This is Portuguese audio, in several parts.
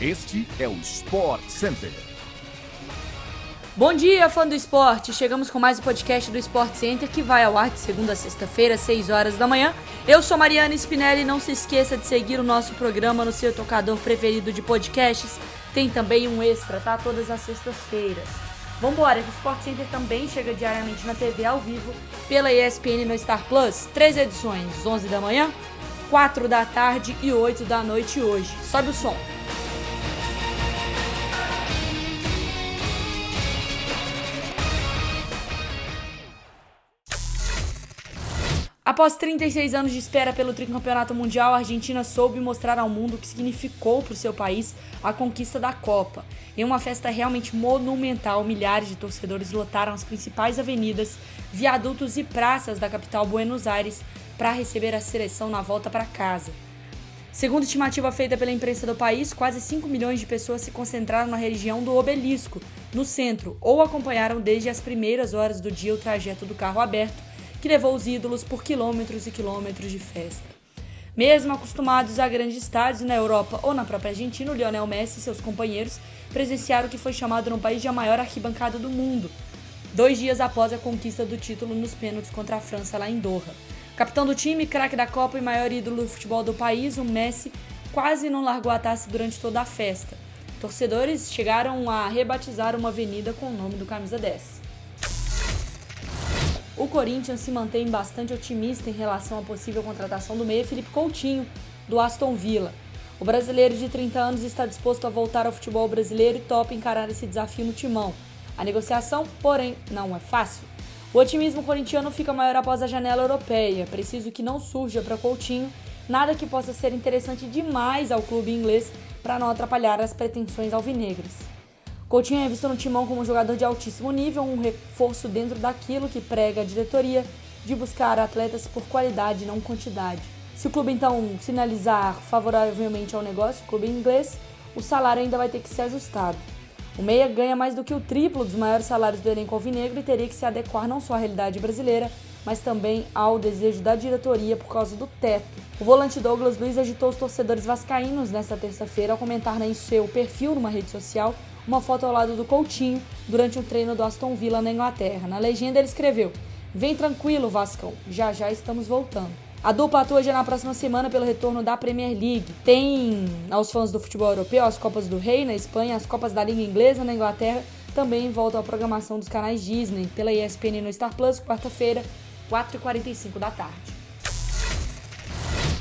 Este é o Sport Center. Bom dia, fã do esporte! Chegamos com mais um podcast do Sport Center que vai ao ar de segunda a sexta-feira, 6 horas da manhã. Eu sou Mariana Spinelli não se esqueça de seguir o nosso programa no seu tocador preferido de podcasts. Tem também um extra, tá? Todas as sextas-feiras. Vambora, o Sport Center também chega diariamente na TV ao vivo pela ESPN no Star Plus. Três edições, 11 da manhã, 4 da tarde e 8 da noite hoje. Sobe o som. Após 36 anos de espera pelo tricampeonato mundial, a Argentina soube mostrar ao mundo o que significou para o seu país a conquista da Copa. Em uma festa realmente monumental, milhares de torcedores lotaram as principais avenidas, viadutos e praças da capital Buenos Aires para receber a seleção na volta para casa. Segundo estimativa feita pela imprensa do país, quase 5 milhões de pessoas se concentraram na região do Obelisco, no centro, ou acompanharam desde as primeiras horas do dia o trajeto do carro aberto que levou os ídolos por quilômetros e quilômetros de festa. Mesmo acostumados a grandes estádios na Europa ou na própria Argentina, o Lionel Messi e seus companheiros presenciaram o que foi chamado no país de a maior arquibancada do mundo, dois dias após a conquista do título nos pênaltis contra a França lá em Doha. Capitão do time, craque da Copa e maior ídolo do futebol do país, o Messi quase não largou a taça durante toda a festa. Torcedores chegaram a rebatizar uma avenida com o nome do camisa 10 o Corinthians se mantém bastante otimista em relação à possível contratação do meia Felipe Coutinho, do Aston Villa. O brasileiro de 30 anos está disposto a voltar ao futebol brasileiro e topa encarar esse desafio no timão. A negociação, porém, não é fácil. O otimismo corintiano fica maior após a janela europeia. Preciso que não surja para Coutinho nada que possa ser interessante demais ao clube inglês para não atrapalhar as pretensões alvinegras. Coutinho é visto no timão como um jogador de altíssimo nível, um reforço dentro daquilo que prega a diretoria de buscar atletas por qualidade, não quantidade. Se o clube então sinalizar favoravelmente ao negócio, o clube inglês, o salário ainda vai ter que ser ajustado. O Meia ganha mais do que o triplo dos maiores salários do elenco alvinegro e teria que se adequar não só à realidade brasileira, mas também ao desejo da diretoria por causa do teto. O volante Douglas Luiz agitou os torcedores vascaínos nesta terça-feira ao comentar em seu perfil numa rede social uma foto ao lado do Coutinho durante um treino do Aston Villa na Inglaterra. Na legenda ele escreveu: Vem tranquilo, Vascão, já já estamos voltando. A dupla atua já na próxima semana pelo retorno da Premier League. Tem aos fãs do futebol europeu as Copas do Rei na Espanha, as Copas da Liga Inglesa na Inglaterra. Também volta à programação dos canais Disney pela ESPN no Star Plus, quarta-feira, 4h45 da tarde.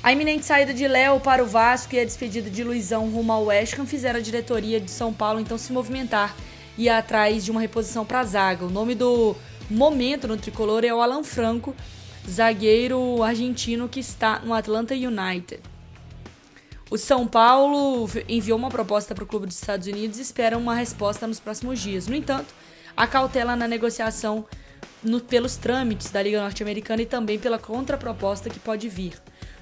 A iminente saída de Léo para o Vasco e a despedida de Luizão rumo ao West Ham fizeram a diretoria de São Paulo então se movimentar e ir atrás de uma reposição para a zaga. O nome do momento no tricolor é o Alan Franco, zagueiro argentino que está no Atlanta United. O São Paulo enviou uma proposta para o clube dos Estados Unidos e espera uma resposta nos próximos dias. No entanto, a cautela na negociação no, pelos trâmites da Liga Norte-Americana e também pela contraproposta que pode vir.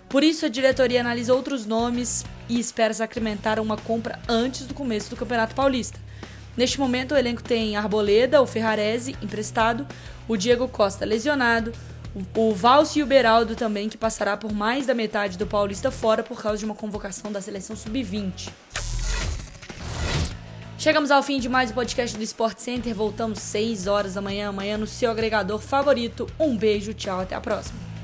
Por isso, a diretoria analisa outros nomes e espera sacramentar uma compra antes do começo do Campeonato Paulista. Neste momento, o elenco tem Arboleda, o Ferrarese emprestado, o Diego Costa lesionado, o Valse e o Beraldo também, que passará por mais da metade do Paulista fora por causa de uma convocação da seleção sub-20. Chegamos ao fim de mais um podcast do Sport Center. Voltamos 6 horas da manhã, amanhã no seu agregador favorito. Um beijo, tchau, até a próxima.